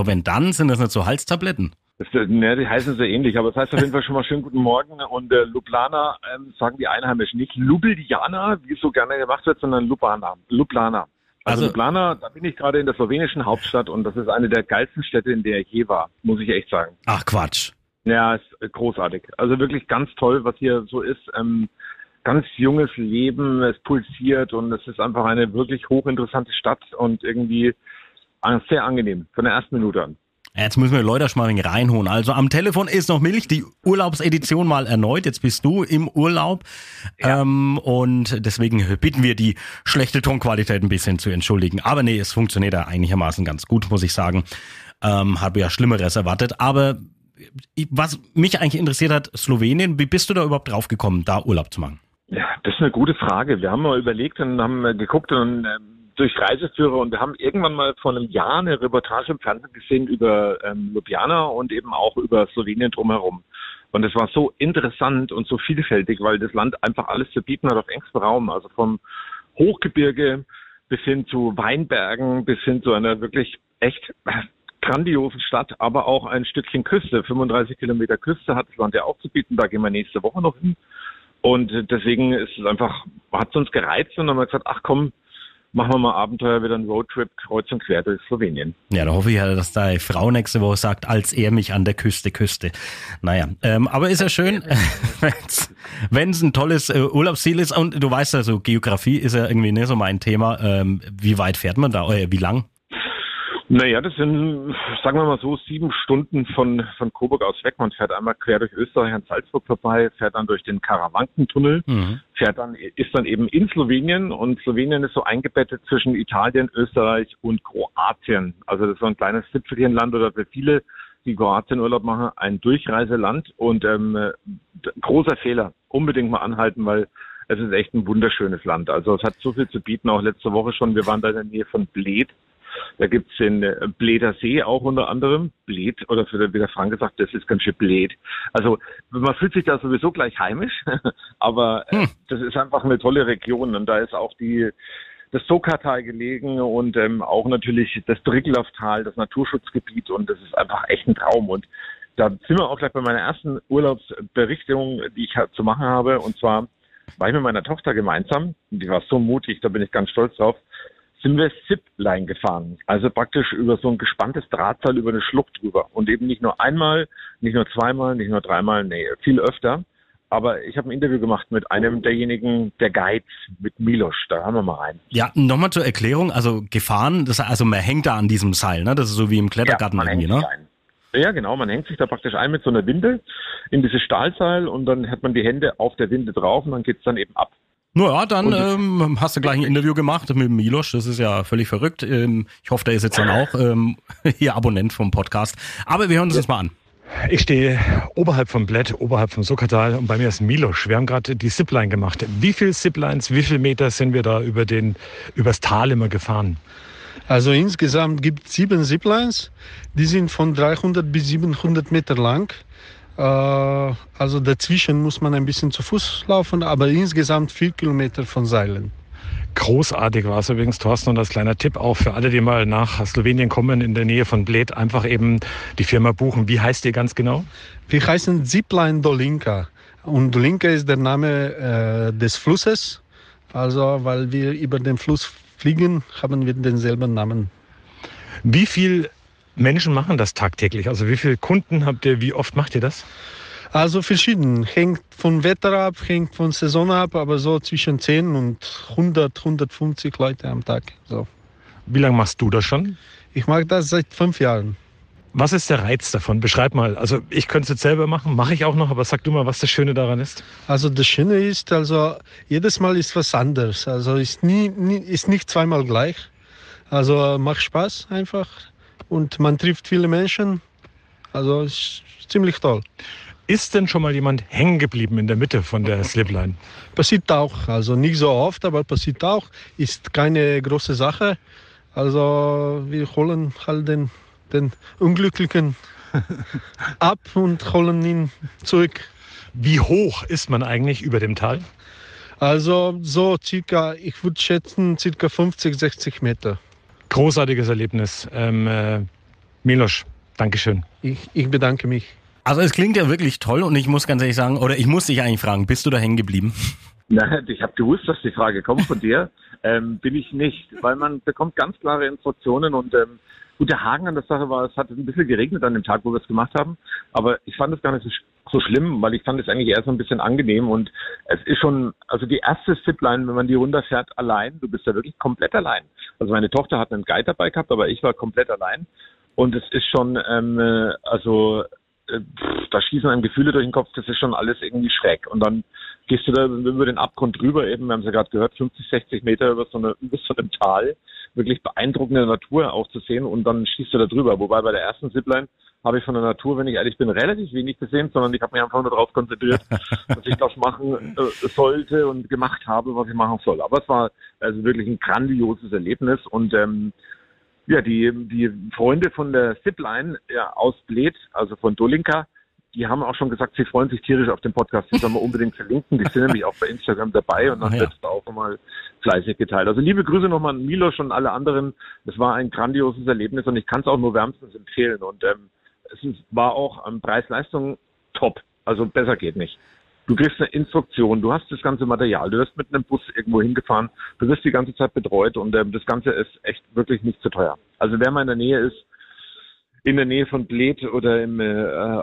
Aus Ljubljana. Dobendan sind das nicht so Halstabletten? Das, ne, die heißen so ähnlich, aber das heißt auf jeden Fall schon mal schönen guten Morgen. Und äh, Ljubljana ähm, sagen die Einheimischen nicht Ljubljana, wie es so gerne gemacht wird, sondern Ljubljana. Ljubljana. Also, also Ljubljana, da bin ich gerade in der slowenischen Hauptstadt und das ist eine der geilsten Städte, in der ich je war, muss ich echt sagen. Ach Quatsch. Ja, ist großartig. Also wirklich ganz toll, was hier so ist. Ähm, ganz junges Leben, es pulsiert und es ist einfach eine wirklich hochinteressante Stadt und irgendwie sehr angenehm von der ersten Minute an. Jetzt müssen wir Leute schon mal ein wenig reinholen. Also am Telefon ist noch Milch, die Urlaubsedition mal erneut. Jetzt bist du im Urlaub. Ja. Ähm, und deswegen bitten wir die schlechte Tonqualität ein bisschen zu entschuldigen. Aber nee, es funktioniert ja einigermaßen ganz gut, muss ich sagen. Ähm, habe ja Schlimmeres erwartet. Aber was mich eigentlich interessiert hat, Slowenien, wie bist du da überhaupt drauf gekommen, da Urlaub zu machen? Ja, das ist eine gute Frage. Wir haben mal überlegt und haben geguckt und ähm, durch Reiseführer und wir haben irgendwann mal vor einem Jahr eine Reportage im Fernsehen gesehen über ähm, Ljubljana und eben auch über Slowenien drumherum. Und es war so interessant und so vielfältig, weil das Land einfach alles zu bieten hat auf engstem Raum. Also vom Hochgebirge bis hin zu Weinbergen, bis hin zu einer wirklich echt grandiosen Stadt, aber auch ein Stückchen Küste. 35 Kilometer Küste hat das Land ja auch zu bieten. Da gehen wir nächste Woche noch hin. Und deswegen ist es einfach, hat es uns gereizt und dann haben wir gesagt, ach komm, machen wir mal Abenteuer wieder einen Roadtrip kreuz und quer durch Slowenien. Ja, da hoffe ich ja, dass deine Frau nächste Woche sagt, als er mich an der Küste küsste. Naja, ähm, aber ist ja schön, wenn es ein tolles äh, Urlaubsziel ist und du weißt ja, so Geografie ist ja irgendwie nicht so mein Thema. Ähm, wie weit fährt man da? Äh, wie lang? Naja, das sind, sagen wir mal so, sieben Stunden von, von Coburg aus weg. Man fährt einmal quer durch Österreich an Salzburg vorbei, fährt dann durch den Karawankentunnel, mhm. fährt dann, ist dann eben in Slowenien und Slowenien ist so eingebettet zwischen Italien, Österreich und Kroatien. Also das ist so ein kleines Zipfelchenland oder für viele, die Kroatien Urlaub machen, ein Durchreiseland und ähm, großer Fehler. Unbedingt mal anhalten, weil es ist echt ein wunderschönes Land. Also es hat so viel zu bieten, auch letzte Woche schon. Wir waren da in der Nähe von Bled da gibt's den äh, Bleder See auch unter anderem. Bled, oder wie der Frank gesagt, das ist ganz schön bled. Also man fühlt sich da sowieso gleich heimisch, aber äh, hm. das ist einfach eine tolle Region und da ist auch die das Sokatal gelegen und ähm, auch natürlich das Driglauftal, das Naturschutzgebiet und das ist einfach echt ein Traum und da sind wir auch gleich bei meiner ersten Urlaubsberichtigung, die ich zu machen habe und zwar war ich mit meiner Tochter gemeinsam, die war so mutig, da bin ich ganz stolz drauf, sind wir Zipline gefahren. Also praktisch über so ein gespanntes Drahtseil über eine Schlucht drüber. Und eben nicht nur einmal, nicht nur zweimal, nicht nur dreimal, nee, viel öfter. Aber ich habe ein Interview gemacht mit einem derjenigen, der Guides, mit Milos. Da haben wir mal rein. Ja, nochmal zur Erklärung. Also gefahren, das, also man hängt da an diesem Seil, ne? Das ist so wie im Klettergarten ja, irgendwie, ne? Ein. Ja, genau. Man hängt sich da praktisch ein mit so einer Winde in dieses Stahlseil und dann hat man die Hände auf der Winde drauf und dann geht's dann eben ab. Naja, dann ähm, hast du gleich ein Interview gemacht mit Milos. Das ist ja völlig verrückt. Ähm, ich hoffe, der ist jetzt dann auch ähm, hier Abonnent vom Podcast. Aber wir hören uns das mal an. Ich stehe oberhalb vom Bled, oberhalb vom Sockertal und bei mir ist Milos. Wir haben gerade die Zipline gemacht. Wie viele Ziplines, wie viele Meter sind wir da über den, übers Tal immer gefahren? Also insgesamt gibt es sieben Ziplines. Die sind von 300 bis 700 Meter lang. Äh, also dazwischen muss man ein bisschen zu Fuß laufen, aber insgesamt vier Kilometer von Seilen. Großartig war es übrigens, Thorsten, und als kleiner Tipp auch für alle, die mal nach Slowenien kommen, in der Nähe von Bled, einfach eben die Firma buchen. Wie heißt die ganz genau? Wir heißen Zipline Dolinka. Und Dolinka ist der Name äh, des Flusses. Also, weil wir über den Fluss fliegen, haben wir denselben Namen. Wie viel Menschen machen das tagtäglich? Also wie viele Kunden habt ihr, wie oft macht ihr das? Also verschieden. Hängt vom Wetter ab, hängt von Saison ab, aber so zwischen 10 und 100, 150 Leute am Tag. So. Wie lange machst du das schon? Ich mache das seit fünf Jahren. Was ist der Reiz davon? Beschreib mal. Also ich könnte es jetzt selber machen, mache ich auch noch, aber sag du mal, was das Schöne daran ist. Also das Schöne ist, also jedes Mal ist was anderes. Also ist, nie, nie ist nicht zweimal gleich. Also macht Spaß einfach und man trifft viele Menschen. Also ist ziemlich toll. Ist denn schon mal jemand hängen geblieben in der Mitte von der Slipline? Passiert auch. Also nicht so oft, aber passiert auch. Ist keine große Sache. Also wir holen halt den, den Unglücklichen ab und holen ihn zurück. Wie hoch ist man eigentlich über dem Tal? Also so circa, ich würde schätzen, circa 50, 60 Meter. Großartiges Erlebnis. Ähm, äh, Milos, Dankeschön. Ich, ich bedanke mich. Also es klingt ja wirklich toll und ich muss ganz ehrlich sagen, oder ich muss dich eigentlich fragen, bist du da hängen geblieben? Nein, ich habe gewusst, dass die Frage kommt von dir. ähm, bin ich nicht, weil man bekommt ganz klare Instruktionen und ähm, gut, der Haken an der Sache war, es hat ein bisschen geregnet an dem Tag, wo wir es gemacht haben, aber ich fand es gar nicht so, so schlimm, weil ich fand es eigentlich eher so ein bisschen angenehm. Und es ist schon, also die erste Zipline, wenn man die runterfährt allein, du bist ja wirklich komplett allein. Also meine Tochter hat einen Guide dabei gehabt, aber ich war komplett allein. Und es ist schon, ähm, äh, also äh, da schießen einem Gefühle durch den Kopf, das ist schon alles irgendwie schräg. Und dann gehst du da über den Abgrund drüber, eben, wir haben es ja gerade gehört, 50, 60 Meter über so, eine, über so einem Tal, wirklich beeindruckende Natur auch zu sehen und dann schießt du da drüber. Wobei bei der ersten Zipline habe ich von der Natur, wenn ich ehrlich bin, relativ wenig gesehen, sondern ich habe mich einfach nur darauf konzentriert, dass ich das machen äh, sollte und gemacht habe, was ich machen soll. Aber es war also wirklich ein grandioses Erlebnis und ähm, ja, die, die Freunde von der Zipline ja, aus Bled, also von Dolinka, die haben auch schon gesagt, sie freuen sich tierisch auf den Podcast. Die sollen wir unbedingt verlinken. Die sind nämlich auch bei Instagram dabei und dann ja. wird es auch nochmal fleißig geteilt. Also liebe Grüße nochmal an Milos und alle anderen. Es war ein grandioses Erlebnis und ich kann es auch nur wärmstens empfehlen. Und ähm, es war auch am Preis-Leistung top. Also besser geht nicht. Du kriegst eine Instruktion, du hast das ganze Material, du wirst mit einem Bus irgendwo hingefahren, du wirst die ganze Zeit betreut und ähm, das Ganze ist echt wirklich nicht zu teuer. Also wer mal in der Nähe ist, in der Nähe von Bled oder im äh, äh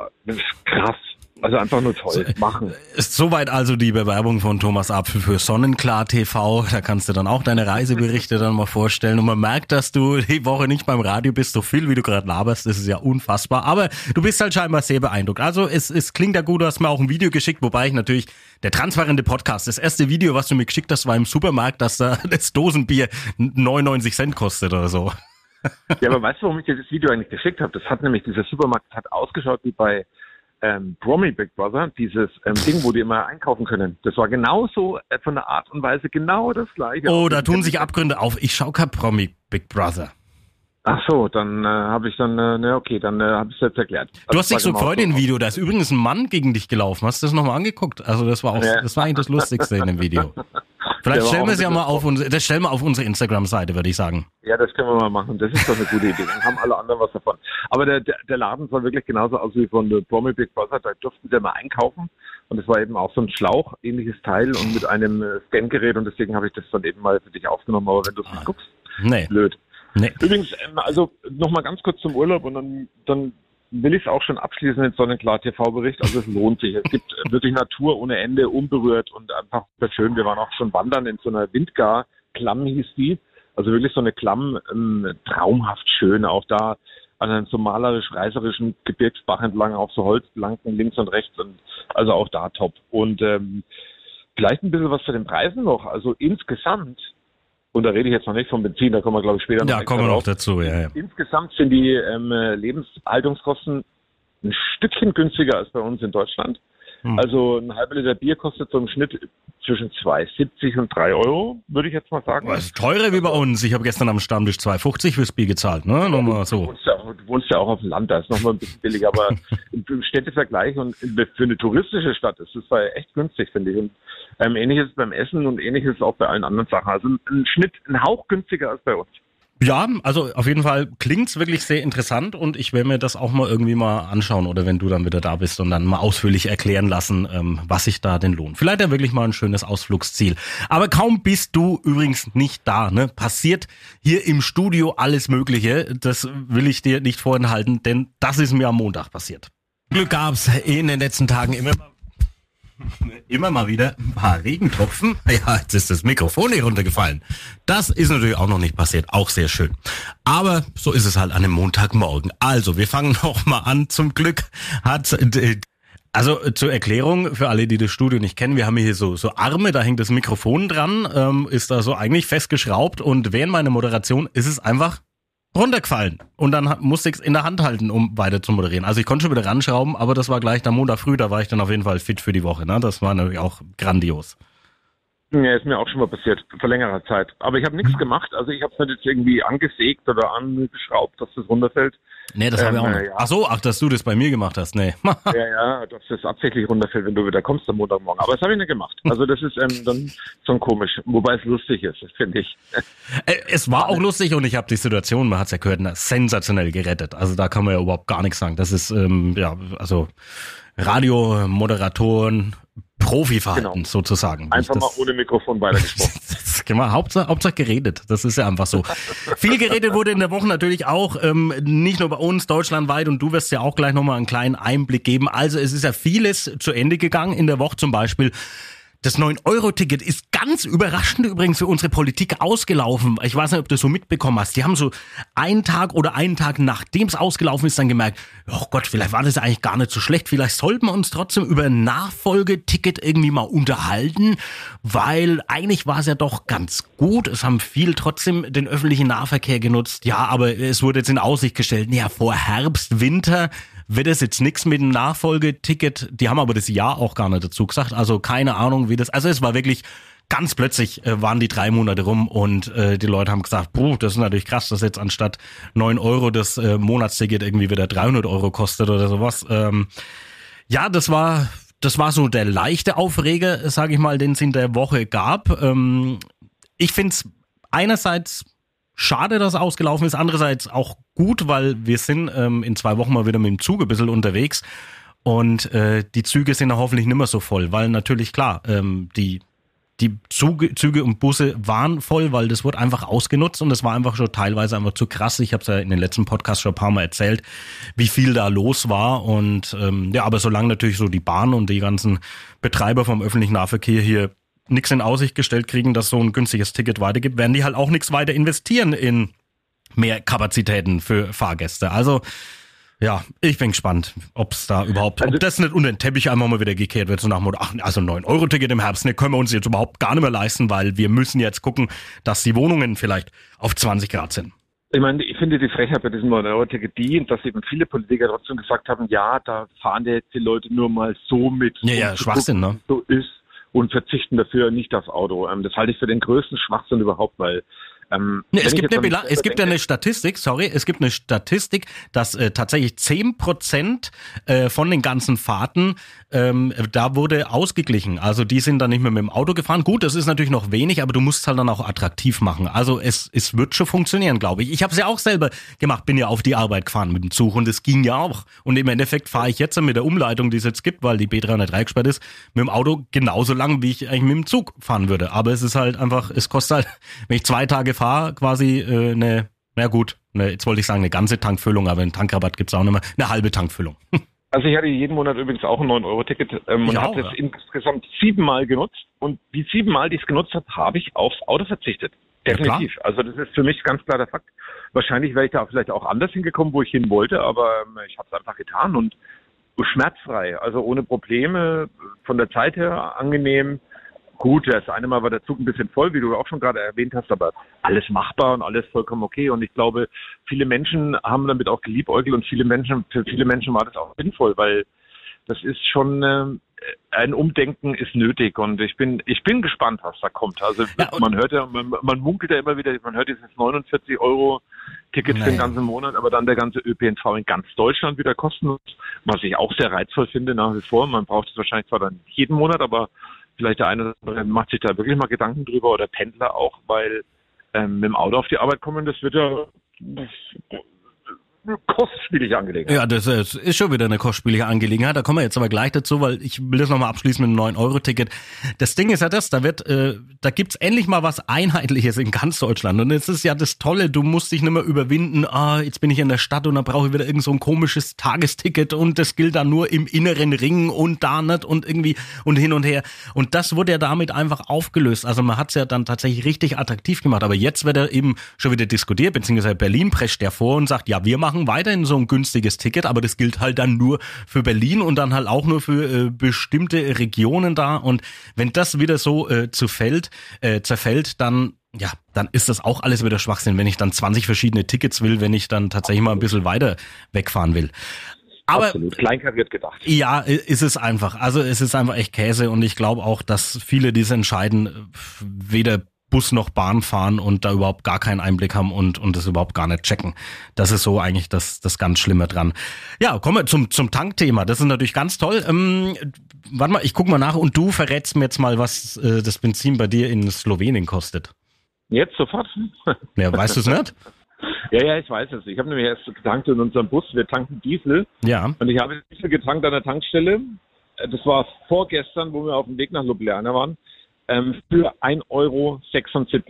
krass, also einfach nur toll. Machen. Ist soweit also die Bewerbung von Thomas Apfel für Sonnenklar TV. Da kannst du dann auch deine Reiseberichte dann mal vorstellen. Und man merkt, dass du die Woche nicht beim Radio bist, so viel wie du gerade laberst. Das ist ja unfassbar. Aber du bist halt scheinbar sehr beeindruckt. Also es, es klingt ja gut, du hast mir auch ein Video geschickt, wobei ich natürlich der transparente Podcast, das erste Video, was du mir geschickt hast, war im Supermarkt, dass da das Dosenbier 99 Cent kostet oder so. Ja, aber weißt du, warum ich dir das Video eigentlich geschickt habe? Das hat nämlich, dieser Supermarkt hat ausgeschaut wie bei ähm, Promi Big Brother, dieses ähm, Ding, wo die immer einkaufen können. Das war genauso äh, von der Art und Weise genau das gleiche. Oh, da tun sich Abgründe auf. Ich schau kein Promi Big Brother. Ach so, dann äh, habe ich dann, äh, ne, okay, dann äh, habe ich es jetzt erklärt. Also du hast dich so genau gefreut in dem Video, da ist übrigens ein Mann gegen dich gelaufen. Hast du das nochmal angeguckt? Also das war auch, ja. das war eigentlich das Lustigste in dem Video. Vielleicht stellen wir es ja mal auf, unsere, das stellen wir auf unsere Instagram-Seite, würde ich sagen. Ja, das können wir mal machen. Das ist doch eine gute Idee. Dann haben alle anderen was davon. Aber der, der, der Laden sah wirklich genauso aus wie von der Promi Big Brother. Da durften sie mal einkaufen. Und es war eben auch so ein Schlauch, ähnliches Teil und mit einem äh, Scangerät. Und deswegen habe ich das dann eben mal für dich aufgenommen. Aber wenn du es nicht guckst, nee. blöd. Nee. Übrigens, ähm, also nochmal ganz kurz zum Urlaub und dann, dann will ich es auch schon abschließen mit Sonnenklar TV-Bericht. Also es lohnt sich. Es gibt wirklich Natur ohne Ende, unberührt und einfach sehr schön. Wir waren auch schon wandern in so einer Windgar, Klamm hieß die. Also wirklich so eine Klamm, ähm, traumhaft schön. Auch da an einem so malerisch reißerischen Gebirgsbach entlang, auch so Holzplanken links und rechts und also auch da top. Und ähm, vielleicht ein bisschen was zu den Preisen noch. Also insgesamt und da rede ich jetzt noch nicht vom Benzin, da kommen wir, glaube ich, später noch. Ja, kommen wir noch dazu, ja, ja. Insgesamt sind die ähm, Lebenshaltungskosten ein Stückchen günstiger als bei uns in Deutschland. Hm. Also ein halber Liter Bier kostet so im Schnitt zwischen 2,70 und 3 Euro, würde ich jetzt mal sagen. Das ist teurer wie bei uns. Ich habe gestern am Stammtisch 2,50 fürs Bier gezahlt, ne? Nochmal so. Du wohnst, ja, du wohnst ja auch auf dem Land, da ist nochmal ein bisschen billiger, aber im Städtevergleich und für eine touristische Stadt ist das echt günstig, finde ich. Und ähm, ähnliches beim Essen und ähnliches auch bei allen anderen Sachen. Also ein Schnitt, ein Hauch günstiger als bei uns. Ja, also auf jeden Fall klingt's wirklich sehr interessant und ich werde mir das auch mal irgendwie mal anschauen oder wenn du dann wieder da bist und dann mal ausführlich erklären lassen, ähm, was sich da denn lohnt. Vielleicht ja wirklich mal ein schönes Ausflugsziel. Aber kaum bist du übrigens nicht da, ne? Passiert hier im Studio alles Mögliche. Das will ich dir nicht vorenthalten, denn das ist mir am Montag passiert. Glück gab's in den letzten Tagen immer immer mal wieder ein paar Regentropfen. Ja, jetzt ist das Mikrofon hier runtergefallen. Das ist natürlich auch noch nicht passiert. Auch sehr schön. Aber so ist es halt an einem Montagmorgen. Also, wir fangen noch mal an. Zum Glück hat also zur Erklärung für alle, die das Studio nicht kennen, wir haben hier so, so Arme, da hängt das Mikrofon dran, ähm, ist da so eigentlich festgeschraubt und während meiner Moderation ist es einfach runtergefallen. Und dann musste ich es in der Hand halten, um weiter zu moderieren. Also ich konnte schon wieder ranschrauben, aber das war gleich am Montag früh, da war ich dann auf jeden Fall fit für die Woche. Ne? Das war natürlich auch grandios. Ja, ist mir auch schon mal passiert, vor längerer Zeit. Aber ich habe nichts gemacht. Also ich habe es nicht jetzt irgendwie angesägt oder angeschraubt, dass das runterfällt. Nee, das ähm, habe ich auch nicht. Ja. Ach so, ach, dass du das bei mir gemacht hast. Nee. ja, ja, dass das absichtlich runterfällt, wenn du wieder kommst am Montagmorgen. Aber das habe ich nicht gemacht. Also das ist ähm, dann schon komisch. Wobei es lustig ist, finde ich. Äh, es war auch lustig und ich habe die Situation, man hat es ja gehört, sensationell gerettet. Also da kann man ja überhaupt gar nichts sagen. Das ist, ähm, ja, also Radiomoderatoren, Profiverhalten genau. sozusagen. Einfach das, mal ohne Mikrofon weitergesprochen. man Hauptsache, Hauptsache geredet. Das ist ja einfach so. Viel geredet wurde in der Woche natürlich auch, ähm, nicht nur bei uns, deutschlandweit und du wirst ja auch gleich nochmal einen kleinen Einblick geben. Also es ist ja vieles zu Ende gegangen in der Woche zum Beispiel das 9-Euro-Ticket ist ganz überraschend übrigens für unsere Politik ausgelaufen. Ich weiß nicht, ob du das so mitbekommen hast. Die haben so einen Tag oder einen Tag nachdem es ausgelaufen ist, dann gemerkt, oh Gott, vielleicht war das eigentlich gar nicht so schlecht. Vielleicht sollten wir uns trotzdem über ein Nachfolgeticket irgendwie mal unterhalten, weil eigentlich war es ja doch ganz gut. Es haben viel trotzdem den öffentlichen Nahverkehr genutzt. Ja, aber es wurde jetzt in Aussicht gestellt, ja, vor Herbst, Winter wird es jetzt nichts mit dem Nachfolgeticket. Die haben aber das Jahr auch gar nicht dazu gesagt. Also keine Ahnung, wie das. Also es war wirklich ganz plötzlich äh, waren die drei Monate rum und äh, die Leute haben gesagt, puh, das ist natürlich krass, dass jetzt anstatt neun Euro das äh, Monatsticket irgendwie wieder 300 Euro kostet oder sowas. Ähm, ja, das war das war so der leichte Aufreger, sage ich mal, den es in der Woche gab. Ähm, ich find's einerseits schade, dass es ausgelaufen ist. Andererseits auch gut, weil wir sind ähm, in zwei Wochen mal wieder mit dem Zug ein bisschen unterwegs. Und äh, die Züge sind ja hoffentlich nicht mehr so voll, weil natürlich klar, ähm, die die Züge, Züge und Busse waren voll, weil das wurde einfach ausgenutzt und es war einfach schon teilweise einfach zu krass. Ich habe es ja in den letzten Podcasts schon ein paar Mal erzählt, wie viel da los war. Und ähm, ja, aber solange natürlich so die Bahn und die ganzen Betreiber vom öffentlichen Nahverkehr hier nichts in Aussicht gestellt kriegen, dass so ein günstiges Ticket weitergibt, werden die halt auch nichts weiter investieren in mehr Kapazitäten für Fahrgäste. Also ja, ich bin gespannt, ob es da überhaupt, also, ob das nicht unter den Teppich einmal mal wieder gekehrt wird, so nach dem Motto, ach, also 9-Euro-Ticket im Herbst, ne, können wir uns jetzt überhaupt gar nicht mehr leisten, weil wir müssen jetzt gucken, dass die Wohnungen vielleicht auf 20 Grad sind. Ich meine, ich finde die Frechheit bei diesem 9-Euro-Ticket die, dass eben viele Politiker trotzdem gesagt haben, ja, da fahren jetzt die Leute nur mal so mit. Ja, ja, Schwachsinn, gucken, ne? So ist und verzichten dafür nicht aufs Auto. Ähm, das halte ich für den größten Schwachsinn überhaupt, weil ähm, nee, es, gibt eine, es gibt ja eine Statistik, sorry, es gibt eine Statistik, dass äh, tatsächlich zehn Prozent äh, von den ganzen Fahrten, ähm, da wurde ausgeglichen. Also die sind dann nicht mehr mit dem Auto gefahren. Gut, das ist natürlich noch wenig, aber du musst es halt dann auch attraktiv machen. Also es, es wird schon funktionieren, glaube ich. Ich habe es ja auch selber gemacht, bin ja auf die Arbeit gefahren mit dem Zug und es ging ja auch. Und im Endeffekt fahre ich jetzt mit der Umleitung, die es jetzt gibt, weil die B303 gesperrt ist, mit dem Auto genauso lang, wie ich eigentlich mit dem Zug fahren würde. Aber es ist halt einfach, es kostet halt, wenn ich zwei Tage fahre, quasi äh, eine, na gut, eine, jetzt wollte ich sagen, eine ganze Tankfüllung, aber einen Tankrabatt gibt's auch nicht mehr, eine halbe Tankfüllung. Also ich hatte jeden Monat übrigens auch ein 9-Euro-Ticket ähm, und habe das ja. insgesamt siebenmal genutzt. Und die siebenmal, die ich es genutzt habe, habe ich aufs Auto verzichtet. Definitiv. Ja, also das ist für mich ganz klar der Fakt. Wahrscheinlich wäre ich da vielleicht auch anders hingekommen, wo ich hin wollte, aber ähm, ich habe es einfach getan und schmerzfrei, also ohne Probleme, von der Zeit her angenehm gut, das eine Mal war der Zug ein bisschen voll, wie du auch schon gerade erwähnt hast, aber alles machbar und alles vollkommen okay. Und ich glaube, viele Menschen haben damit auch geliebäugelt und viele Menschen, für viele Menschen war das auch sinnvoll, weil das ist schon äh, ein Umdenken ist nötig und ich bin ich bin gespannt, was da kommt. Also ja, man hört ja, man, man, munkelt ja immer wieder, man hört dieses 49 Euro Ticket für den ganzen Monat, aber dann der ganze ÖPNV in ganz Deutschland wieder kostenlos, was ich auch sehr reizvoll finde nach wie vor. Man braucht es wahrscheinlich zwar dann jeden Monat, aber vielleicht der eine oder andere macht sich da wirklich mal Gedanken drüber oder Pendler auch, weil ähm, mit dem Auto auf die Arbeit kommen, das wird ja das, kostspielige Angelegenheit. Ja, das ist schon wieder eine kostspielige Angelegenheit. Da kommen wir jetzt aber gleich dazu, weil ich will das nochmal abschließen mit einem 9-Euro-Ticket. Das Ding ist ja das, da wird, äh, da gibt's endlich mal was Einheitliches in ganz Deutschland. Und es ist ja das Tolle, du musst dich nicht mehr überwinden, ah, jetzt bin ich in der Stadt und dann brauche ich wieder irgend so ein komisches Tagesticket und das gilt dann nur im inneren Ring und da nicht und irgendwie und hin und her. Und das wurde ja damit einfach aufgelöst. Also man hat's ja dann tatsächlich richtig attraktiv gemacht. Aber jetzt wird er eben schon wieder diskutiert, beziehungsweise Berlin prescht der vor und sagt, ja, wir machen machen weiterhin so ein günstiges Ticket, aber das gilt halt dann nur für Berlin und dann halt auch nur für äh, bestimmte Regionen da. Und wenn das wieder so äh, zerfällt, äh, zerfällt, dann ja, dann ist das auch alles wieder Schwachsinn, wenn ich dann 20 verschiedene Tickets will, wenn ich dann tatsächlich mal ein bisschen weiter wegfahren will. Aber Absolut. kleinkariert gedacht. Ja, ist es einfach. Also es ist einfach echt Käse und ich glaube auch, dass viele, die es entscheiden, weder Bus noch Bahn fahren und da überhaupt gar keinen Einblick haben und, und das überhaupt gar nicht checken. Das ist so eigentlich das, das ganz Schlimme dran. Ja, kommen wir zum, zum Tankthema. Das ist natürlich ganz toll. Ähm, warte mal, ich guck mal nach und du verrätst mir jetzt mal, was äh, das Benzin bei dir in Slowenien kostet. Jetzt sofort? Ja, weißt du es nicht? Ja, ja, ich weiß es. Ich habe nämlich erst getankt in unserem Bus. Wir tanken Diesel. Ja. Und ich habe Diesel getankt an der Tankstelle. Das war vorgestern, wo wir auf dem Weg nach Ljubljana waren ähm, für 1,76 Euro.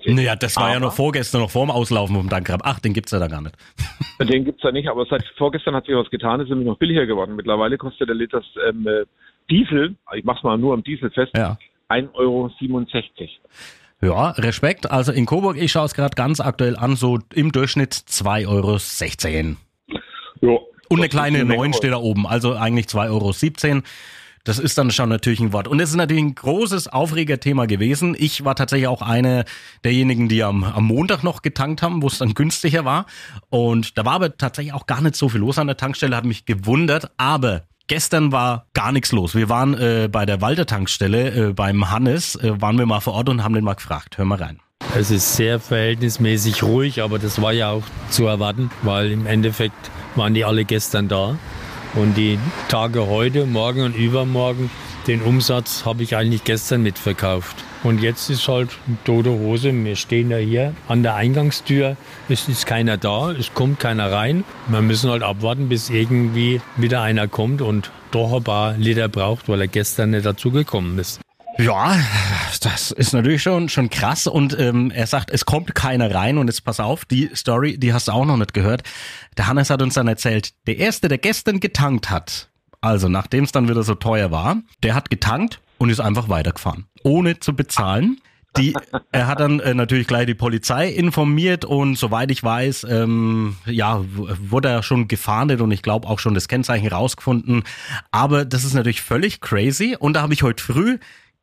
Naja, das war aber, ja noch vorgestern, noch vorm Auslaufen vom Dankrab. Ach, den gibt's ja da gar nicht. den gibt's ja nicht, aber seit vorgestern hat sich was getan, ist nämlich noch billiger geworden. Mittlerweile kostet der Liter ähm, äh, Diesel, ich mach's mal nur am Diesel fest, ja. 1,67 Euro. Ja, Respekt. Also in Coburg, ich schaue es gerade ganz aktuell an, so im Durchschnitt 2,16 Euro. Ja, Und eine kleine 9 steht da oben, also eigentlich 2,17 Euro. Das ist dann schon natürlich ein Wort. Und es ist natürlich ein großes Aufregerthema gewesen. Ich war tatsächlich auch eine derjenigen, die am, am Montag noch getankt haben, wo es dann günstiger war. Und da war aber tatsächlich auch gar nicht so viel los an der Tankstelle, hat mich gewundert. Aber Gestern war gar nichts los. Wir waren äh, bei der Walter Tankstelle äh, beim Hannes, äh, waren wir mal vor Ort und haben den mal gefragt. Hör mal rein. Es ist sehr verhältnismäßig ruhig, aber das war ja auch zu erwarten, weil im Endeffekt waren die alle gestern da. Und die Tage heute, morgen und übermorgen, den Umsatz habe ich eigentlich gestern mitverkauft. Und jetzt ist halt tote Hose. Wir stehen da hier an der Eingangstür. Es ist keiner da, es kommt keiner rein. Wir müssen halt abwarten, bis irgendwie wieder einer kommt und doch ein paar Liter braucht, weil er gestern nicht dazu gekommen ist. Ja, das ist natürlich schon schon krass und ähm, er sagt, es kommt keiner rein und jetzt pass auf, die Story, die hast du auch noch nicht gehört. Der Hannes hat uns dann erzählt, der erste, der gestern getankt hat, also nachdem es dann wieder so teuer war, der hat getankt und ist einfach weitergefahren, ohne zu bezahlen. Die, er hat dann äh, natürlich gleich die Polizei informiert und soweit ich weiß, ähm, ja, wurde er schon gefahndet und ich glaube auch schon das Kennzeichen rausgefunden. Aber das ist natürlich völlig crazy und da habe ich heute früh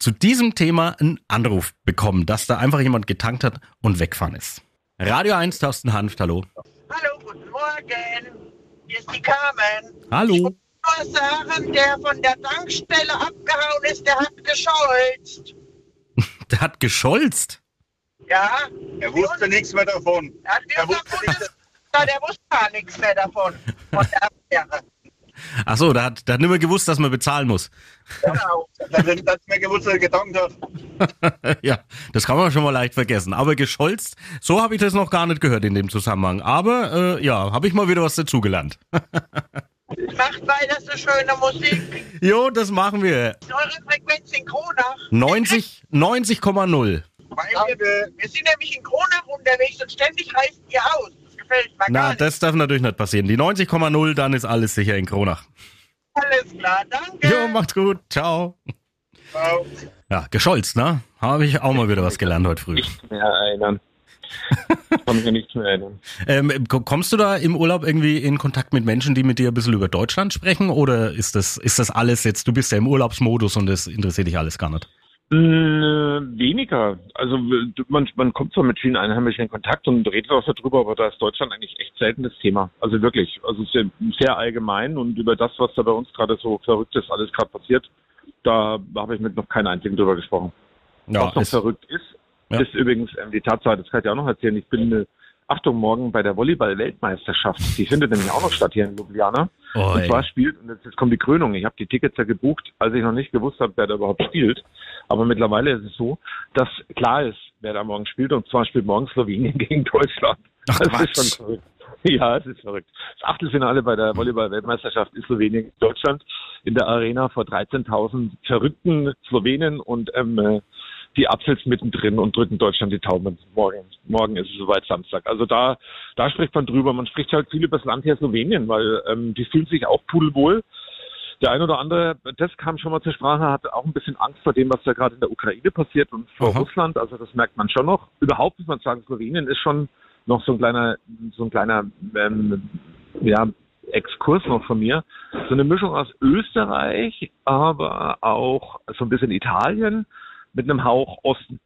zu diesem Thema einen Anruf bekommen, dass da einfach jemand getankt hat und weggefahren ist. Radio 1, Thorsten Hanft, hallo. Hallo, guten Morgen. Hier ist die Carmen. Hallo. Ich wollte nur sagen, der von der Tankstelle abgehauen ist, der hat gescholzt. der hat gescholzt? Ja. Er wusste nichts mehr davon. Er, er wusste, der wusste gar nichts mehr davon. Von der Affäre. Ach so, der hat, der hat nicht mehr gewusst, dass man bezahlen muss. Genau. Der hat nicht mehr gewusst, dass er gedankt hat. ja, das kann man schon mal leicht vergessen. Aber gescholzt, so habe ich das noch gar nicht gehört in dem Zusammenhang. Aber äh, ja, habe ich mal wieder was dazugelernt. Macht weiter so schöne Musik. Jo, das machen wir. Eure Frequenz in Kronach? 90,0. 90, wir sind nämlich in Kronach unterwegs und ständig reißt ihr aus gefällt mir Na, das darf natürlich nicht passieren. Die 90,0, dann ist alles sicher in Kronach. Alles klar, danke. Jo, macht's gut. Ciao. Ciao. Ja, gescholzt, ne? Habe ich auch mal wieder was gelernt heute früh. Nicht mehr erinnern. Kann mich nichts mehr erinnern. Ähm, kommst du da im Urlaub irgendwie in Kontakt mit Menschen, die mit dir ein bisschen über Deutschland sprechen? Oder ist das, ist das alles jetzt, du bist ja im Urlaubsmodus und das interessiert dich alles gar nicht? Äh, weniger. Also man, man kommt zwar mit vielen Einheimischen in Kontakt und redet auch darüber, aber da ist Deutschland eigentlich echt seltenes Thema. Also wirklich. Also sehr, sehr allgemein und über das, was da bei uns gerade so verrücktes alles gerade passiert, da habe ich mit noch keinen einzigen drüber gesprochen. Ja, was noch verrückt ist, ja. ist übrigens ähm, die Tatsache, das kann ich auch noch erzählen, ich bin äh, Achtung, morgen bei der Volleyball-Weltmeisterschaft. Die findet nämlich auch noch statt hier in Ljubljana. Oh, und zwar spielt, und jetzt kommt die Krönung, ich habe die Tickets ja gebucht, als ich noch nicht gewusst habe, wer da überhaupt spielt. Aber mittlerweile ist es so, dass klar ist, wer da morgen spielt. Und zwar spielt morgen Slowenien gegen Deutschland. Ach, das Quatsch. ist schon verrückt. Ja, es ist verrückt. Das Achtelfinale bei der Volleyball-Weltmeisterschaft ist Slowenien gegen Deutschland in der Arena vor 13.000 verrückten Slowenen und ähm, äh, die Apfels mittendrin und drücken Deutschland die Tauben. Morgen, morgen ist es soweit Samstag. Also da, da spricht man drüber. Man spricht halt viel über das Land hier Slowenien, weil ähm, die fühlen sich auch pudelwohl. Der ein oder andere, das kam schon mal zur Sprache, hat auch ein bisschen Angst vor dem, was da gerade in der Ukraine passiert und vor Aha. Russland. Also das merkt man schon noch. Überhaupt muss man sagen, Slowenien ist schon noch so ein kleiner, so ein kleiner, ähm, ja, Exkurs noch von mir. So eine Mischung aus Österreich, aber auch so ein bisschen Italien mit einem Hauch Osten.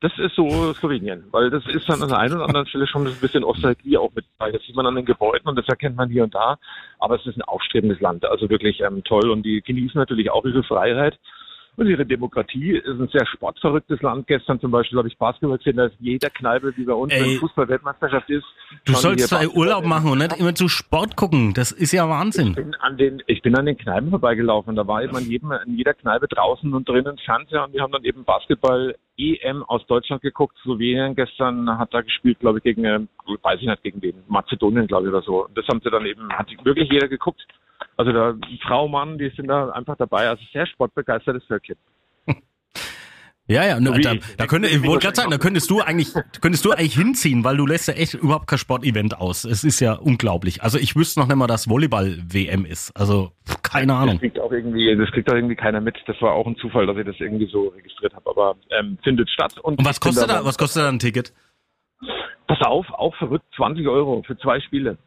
Das ist so Slowenien, weil das ist dann an der einen oder anderen Stelle schon ein bisschen Nostalgie auch mit dabei. Das sieht man an den Gebäuden und das erkennt man hier und da. Aber es ist ein aufstrebendes Land, also wirklich ähm, toll und die genießen natürlich auch ihre Freiheit. Und ihre Demokratie ist ein sehr sportverrücktes Land. Gestern zum Beispiel habe ich Basketball gesehen, dass jeder Kneipe, wie bei uns, Ey, wenn Fußball-Weltmeisterschaft ist. Du sollst zwei Urlaub machen und nicht immer zu Sport gucken. Das ist ja Wahnsinn. Ich bin an den, ich bin an den Kneipen vorbeigelaufen. Da war eben an, jedem, in jeder Kneipe draußen und drinnen Fernseher und die haben dann eben Basketball EM aus Deutschland geguckt. Slowenien gestern hat da gespielt, glaube ich, gegen, weiß ich nicht, gegen den Mazedonien, glaube ich, oder so. Und das haben sie dann eben, hat wirklich jeder geguckt. Also da Frau, Mann, die sind da einfach dabei. Also sehr sportbegeistertes Völkchen. Ja, ja, ne, da, da könnte, ich wollte gerade sagen, da könntest du eigentlich, könntest du eigentlich hinziehen, weil du lässt ja echt überhaupt kein Sportevent aus. Es ist ja unglaublich. Also ich wüsste noch nicht mal, dass Volleyball-WM ist. Also keine Ahnung. Das kriegt auch irgendwie, das kriegt auch irgendwie keiner mit. Das war auch ein Zufall, dass ich das irgendwie so registriert habe. Aber ähm, findet statt. Und, und was kostet da, was kostet da ein Ticket? Pass auf, auch verrückt, 20 Euro für zwei Spiele.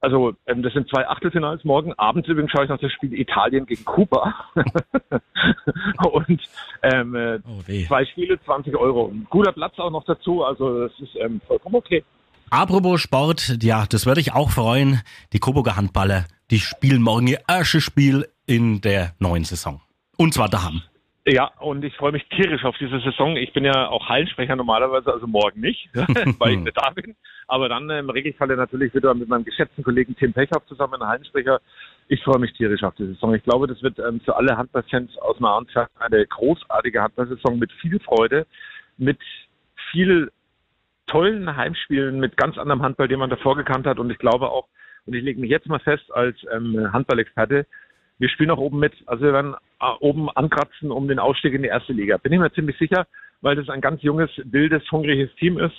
Also ähm, das sind zwei Achtelfinals morgen. Abends übrigens schaue ich noch das Spiel Italien gegen Kuba. und ähm, äh, oh zwei Spiele, 20 Euro. Ein guter Platz auch noch dazu. Also das ist ähm, vollkommen okay. Apropos Sport, ja, das würde ich auch freuen. Die Coburger Handballer, die spielen morgen ihr erstes Spiel in der neuen Saison. Und zwar daheim. Ja, und ich freue mich tierisch auf diese Saison. Ich bin ja auch Hallensprecher normalerweise, also morgen nicht, weil ich nicht da bin. Aber dann im Regelfalle natürlich wieder mit meinem geschätzten Kollegen Tim Pechhoff zusammen, Hallensprecher. Ich freue mich tierisch auf die Saison. Ich glaube, das wird ähm, für alle Handballfans aus Mahnschaft eine großartige Handballsaison mit viel Freude, mit viel tollen Heimspielen, mit ganz anderem Handball, den man davor gekannt hat. Und ich glaube auch, und ich lege mich jetzt mal fest als ähm, Handballexperte, wir spielen auch oben mit. Also wir werden äh, oben ankratzen um den Ausstieg in die erste Liga. Bin ich mir ziemlich sicher, weil das ein ganz junges, wildes, hungriges Team ist.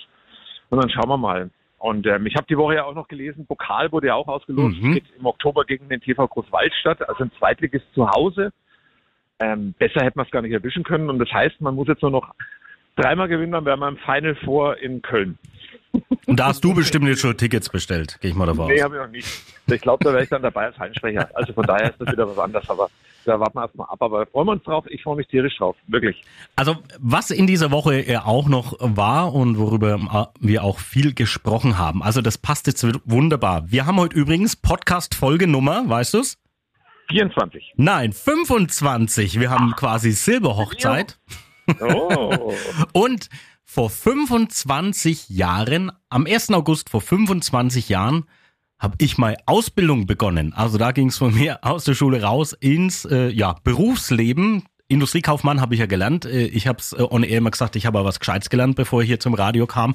Und dann schauen wir mal. Und ähm, ich habe die Woche ja auch noch gelesen, Pokal wurde ja auch ausgelost, mhm. geht im Oktober gegen den TV Großwaldstadt, also ein Zweitligist zu Hause. Ähm, besser hätte man es gar nicht erwischen können. Und das heißt, man muss jetzt nur noch dreimal gewinnen, dann wären wir im Final Four in Köln. Und da hast du bestimmt jetzt schon Tickets bestellt, gehe ich mal davon aus. Nee, habe ich noch nicht. Ich glaube, da wäre ich dann dabei als Heinsprecher. Also von daher ist das wieder was anderes, aber da warten wir erstmal ab. Aber freuen wir uns drauf. Ich freue mich tierisch drauf. Wirklich. Also, was in dieser Woche auch noch war und worüber wir auch viel gesprochen haben. Also, das passt jetzt wunderbar. Wir haben heute übrigens Podcast-Folgenummer, weißt du's? 24. Nein, 25. Wir haben quasi Silberhochzeit. Oh. und vor 25 Jahren, am 1. August vor 25 Jahren, habe ich mal Ausbildung begonnen. Also da ging es von mir aus der Schule raus ins äh, ja, Berufsleben. Industriekaufmann habe ich ja gelernt. Äh, ich habe es äh, on air immer gesagt, ich habe aber was Gescheites gelernt, bevor ich hier zum Radio kam.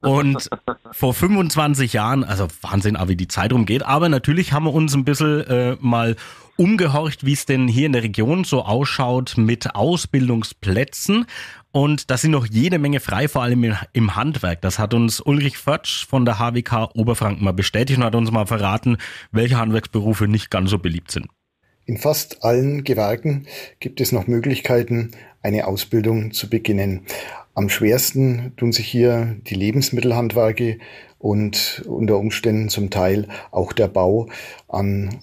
Und vor 25 Jahren, also Wahnsinn, wie die Zeit rumgeht. Aber natürlich haben wir uns ein bisschen äh, mal umgehorcht, wie es denn hier in der Region so ausschaut mit Ausbildungsplätzen. Und da sind noch jede Menge frei, vor allem im Handwerk. Das hat uns Ulrich Förtsch von der HWK Oberfranken mal bestätigt und hat uns mal verraten, welche Handwerksberufe nicht ganz so beliebt sind. In fast allen Gewerken gibt es noch Möglichkeiten, eine Ausbildung zu beginnen. Am schwersten tun sich hier die Lebensmittelhandwerke und unter Umständen zum Teil auch der Bau an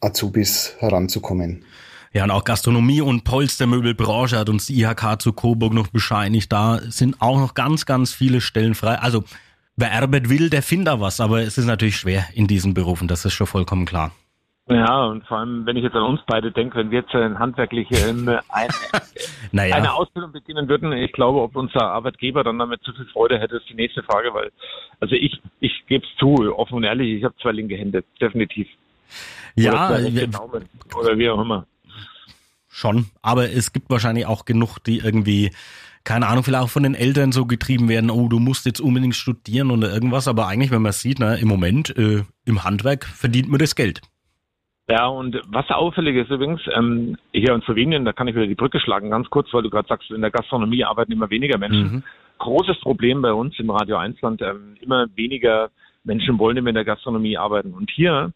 Azubis heranzukommen. Ja, und auch Gastronomie und Polstermöbelbranche hat uns die IHK zu Coburg noch bescheinigt. Da sind auch noch ganz, ganz viele Stellen frei. Also, wer arbeitet will, der findet da was. Aber es ist natürlich schwer in diesen Berufen. Das ist schon vollkommen klar. Ja, und vor allem, wenn ich jetzt an uns beide denke, wenn wir jetzt ein handwerkliche ähm, ein, naja. eine Ausbildung beginnen würden, ich glaube, ob unser Arbeitgeber dann damit zu viel Freude hätte, ist die nächste Frage, weil, also ich, ich gebe es zu, offen und ehrlich, ich habe zwei linke Hände, definitiv. Ja, oder, oder wie auch immer. Schon, aber es gibt wahrscheinlich auch genug, die irgendwie keine Ahnung, vielleicht auch von den Eltern so getrieben werden, oh, du musst jetzt unbedingt studieren oder irgendwas, aber eigentlich, wenn man sieht, ne, im Moment äh, im Handwerk verdient man das Geld. Ja, und was auffällig ist übrigens, ähm, hier in Slowenien, da kann ich wieder die Brücke schlagen, ganz kurz, weil du gerade sagst, in der Gastronomie arbeiten immer weniger Menschen. Mhm. Großes Problem bei uns im Radio 1 Land, ähm, immer weniger Menschen wollen immer in der Gastronomie arbeiten. Und hier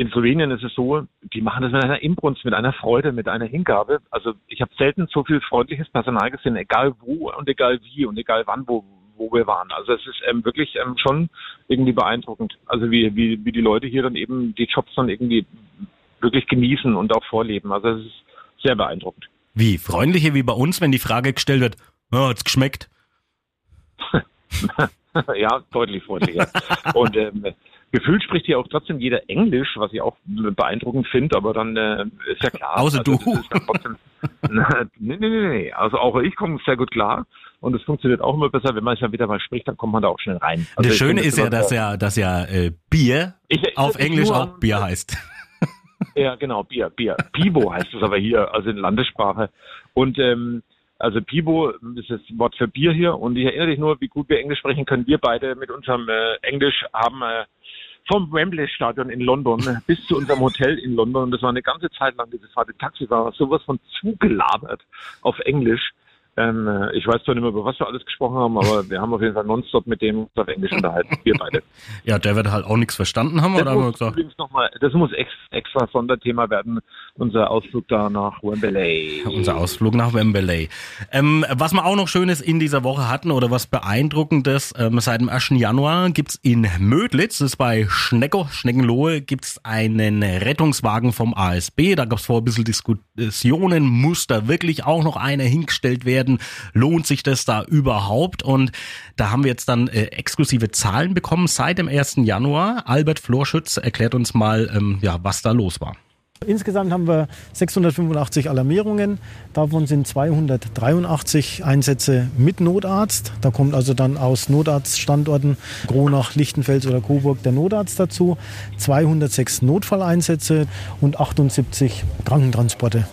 in Slowenien ist es so, die machen das mit einer Inbrunst, mit einer Freude, mit einer Hingabe. Also ich habe selten so viel freundliches Personal gesehen, egal wo und egal wie und egal wann, wo, wo wir waren. Also es ist ähm, wirklich ähm, schon irgendwie beeindruckend. Also wie, wie, wie die Leute hier dann eben die Jobs dann irgendwie wirklich genießen und auch vorleben. Also es ist sehr beeindruckend. Wie freundliche wie bei uns, wenn die Frage gestellt wird, Ja, hat's geschmeckt? ja, deutlich freundlicher. Und ähm, gefühlt spricht hier auch trotzdem jeder Englisch, was ich auch beeindruckend finde, aber dann äh, ist ja klar. Außer also, du. Trotzdem, nee, nee, nee, nee. Also auch ich komme sehr gut klar. Und es funktioniert auch immer besser, wenn man es ja wieder mal spricht, dann kommt man da auch schnell rein. Also das Schöne ist ja, dass ja, dass ja äh, Bier ich, auf Englisch auch Bier heißt. Ja, genau, Bier, Bier. Pibo heißt es aber hier, also in Landessprache. Und ähm, also Pibo ist das Wort für Bier hier. Und ich erinnere dich nur, wie gut wir Englisch sprechen können. Wir beide mit unserem äh, Englisch haben äh, vom Wembley Stadion in London bis zu unserem Hotel in London. Und das war eine ganze Zeit lang, diese Fahrt. Taxi war sowas von zugelabert auf Englisch. Ähm, äh, ich weiß zwar nicht mehr, über was wir alles gesprochen haben, aber wir haben auf jeden Fall nonstop mit dem auf Englisch unterhalten. Wir beide. Ja, der wird halt auch nichts verstanden haben, das oder muss, haben wir gesagt? Übrigens noch mal, das muss extra, extra Sonderthema werden, unser Ausflug da nach Wembley. Unser Ausflug nach Wembley. Ähm, was wir auch noch Schönes in dieser Woche hatten oder was Beeindruckendes, ähm, seit dem 1. Januar gibt's in Mödlitz, das ist bei Schnecko, Schneckenlohe, gibt's einen Rettungswagen vom ASB. Da gab's vor ein bisschen Diskussionen, muss da wirklich auch noch einer hingestellt werden? Werden. Lohnt sich das da überhaupt? Und da haben wir jetzt dann äh, exklusive Zahlen bekommen seit dem 1. Januar. Albert Florschütz erklärt uns mal, ähm, ja, was da los war. Insgesamt haben wir 685 Alarmierungen. Davon sind 283 Einsätze mit Notarzt. Da kommt also dann aus Notarztstandorten Gronach, Lichtenfels oder Coburg der Notarzt dazu. 206 Notfalleinsätze und 78 Krankentransporte.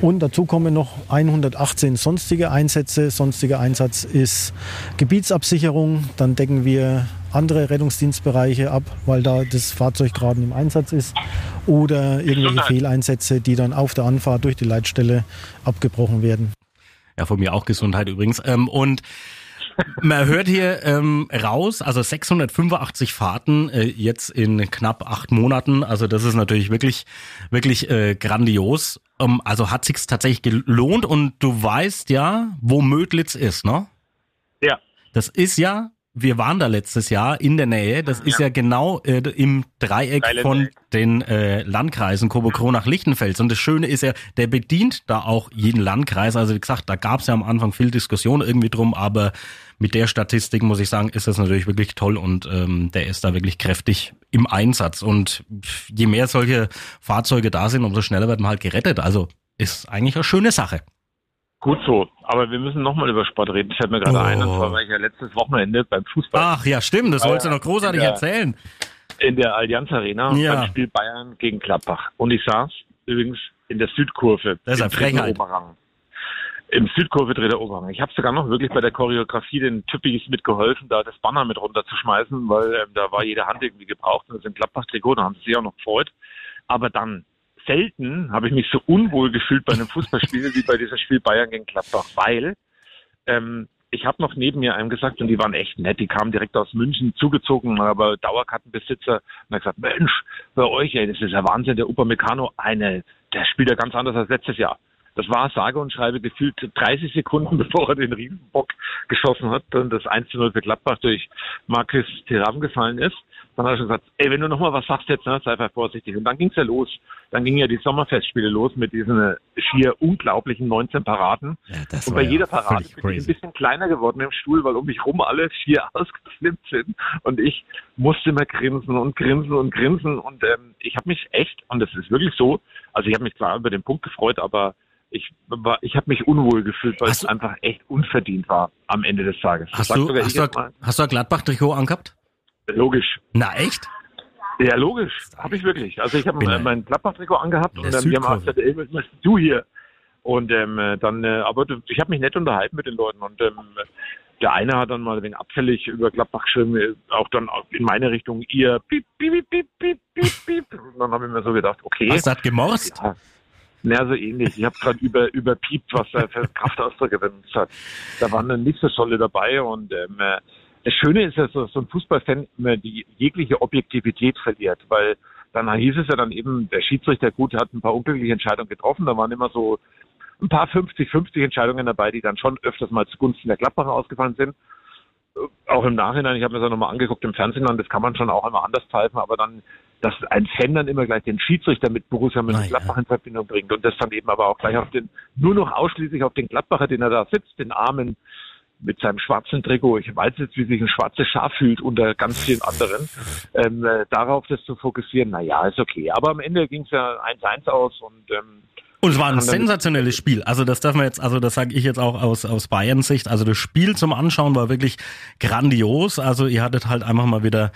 Und dazu kommen noch 118 sonstige Einsätze. Sonstiger Einsatz ist Gebietsabsicherung. Dann decken wir andere Rettungsdienstbereiche ab, weil da das Fahrzeug gerade im Einsatz ist. Oder irgendwelche Fehleinsätze, die dann auf der Anfahrt durch die Leitstelle abgebrochen werden. Ja, von mir auch Gesundheit übrigens. Ähm, und man hört hier ähm, raus, also 685 Fahrten äh, jetzt in knapp acht Monaten. Also das ist natürlich wirklich, wirklich äh, grandios. Ähm, also hat sich's tatsächlich gelohnt und du weißt ja, wo Mödlitz ist, ne? Ja. Das ist ja wir waren da letztes Jahr in der Nähe. Das ist ja, genau äh, im Dreieck Geile von den äh, Landkreisen Coburg-Kronach, Lichtenfels. Und das Schöne ist ja, der bedient da auch jeden Landkreis. Also wie gesagt, da gab es ja am Anfang viel Diskussion irgendwie drum, aber mit der Statistik muss ich sagen, ist das natürlich wirklich toll und ähm, der ist da wirklich kräftig im Einsatz. Und je mehr solche Fahrzeuge da sind, umso schneller wird man halt gerettet. Also ist eigentlich eine schöne Sache. Gut so, aber wir müssen nochmal über Sport reden. Das fällt mir gerade oh. ein. Und zwar war ich ja letztes Wochenende beim Fußball. Ach ja, stimmt, das wolltest du noch großartig in der, erzählen. In der Allianz Arena ja. beim Spiel Bayern gegen Gladbach. Und ich saß übrigens in der Südkurve. Das ist ein Frechheit. Oberrang. Im Südkurve dritter Oberrang. Ich habe sogar noch wirklich bei der Choreografie den Typis mitgeholfen, da das Banner mit runterzuschmeißen, weil ähm, da war jede Hand irgendwie gebraucht und das sind Gladbach-Trikot, da haben sie sich auch noch gefreut. Aber dann selten habe ich mich so unwohl gefühlt bei einem Fußballspiel wie bei diesem Spiel Bayern gegen Gladbach, weil ähm, ich habe noch neben mir einem gesagt, und die waren echt nett, die kamen direkt aus München zugezogen, aber Dauerkartenbesitzer, und hat gesagt, Mensch, bei euch, ey, das ist ja Wahnsinn, der Upamecano, eine, der spielt ja ganz anders als letztes Jahr. Das war sage und schreibe gefühlt 30 Sekunden, bevor er den Riesenbock geschossen hat und das 1 zu 0 für Gladbach durch Markus Thuram gefallen ist. Dann hat er schon gesagt, ey, wenn du nochmal was sagst jetzt, ne, sei einfach vorsichtig. Und dann ging's ja los. Dann gingen ja die Sommerfestspiele los mit diesen äh, schier unglaublichen 19 Paraden. Ja, und bei jeder Parade bin ich ein bisschen kleiner geworden im Stuhl, weil um mich rum alle schier ausgeflippt sind. Und ich musste immer grinsen und grinsen und grinsen. Und ähm, ich habe mich echt, und das ist wirklich so, also ich habe mich zwar über den Punkt gefreut, aber ich war, ich habe mich unwohl gefühlt, weil hast es einfach echt unverdient war am Ende des Tages. Hast du, hast, du, hast du ein Gladbach-Trikot angehabt? Logisch. Na echt? Ja, logisch. Habe ich wirklich. Also ich habe mein Gladbach-Trikot angehabt und ähm, die haben gesagt, ey, was machst du hier? Und ähm, dann, äh, aber ich habe mich nett unterhalten mit den Leuten und ähm, der eine hat dann mal ein wenig abfällig über Gladbach geschrieben, äh, auch dann in meine Richtung, ihr piep, piep, piep, piep, piep, piep. Und dann habe ich mir so gedacht, okay. Was hat gemorst? Ja, na, so ähnlich. Ich habe gerade über, überpiept, was er für Kraftausdrücke benutzt hat. Da waren dann nicht so Scholle dabei und ähm, äh, das Schöne ist ja, so, ein Fußballfan immer die jegliche Objektivität verliert, weil dann hieß es ja dann eben, der Schiedsrichter gut hat ein paar unglückliche Entscheidungen getroffen. Da waren immer so ein paar 50-50 Entscheidungen dabei, die dann schon öfters mal zugunsten der Gladbacher ausgefallen sind. Auch im Nachhinein, ich habe mir das nochmal angeguckt im Fernsehen, das kann man schon auch immer anders pfeifen, aber dann, dass ein Fan dann immer gleich den Schiedsrichter mit Borussia Mönchengladbach in Verbindung bringt und das dann eben aber auch gleich auf den, nur noch ausschließlich auf den Gladbacher, den er da sitzt, den Armen mit seinem schwarzen Trikot. Ich weiß jetzt, wie sich ein schwarzes Schaf fühlt unter ganz vielen anderen. Ähm, äh, darauf das zu fokussieren, na ja, ist okay. Aber am Ende ging es ja 1-1 aus und ähm, und es war ein sensationelles Spiel. Also das darf man jetzt, also das sage ich jetzt auch aus, aus Bayern Sicht. Also das Spiel zum Anschauen war wirklich grandios. Also ihr hattet halt einfach mal wieder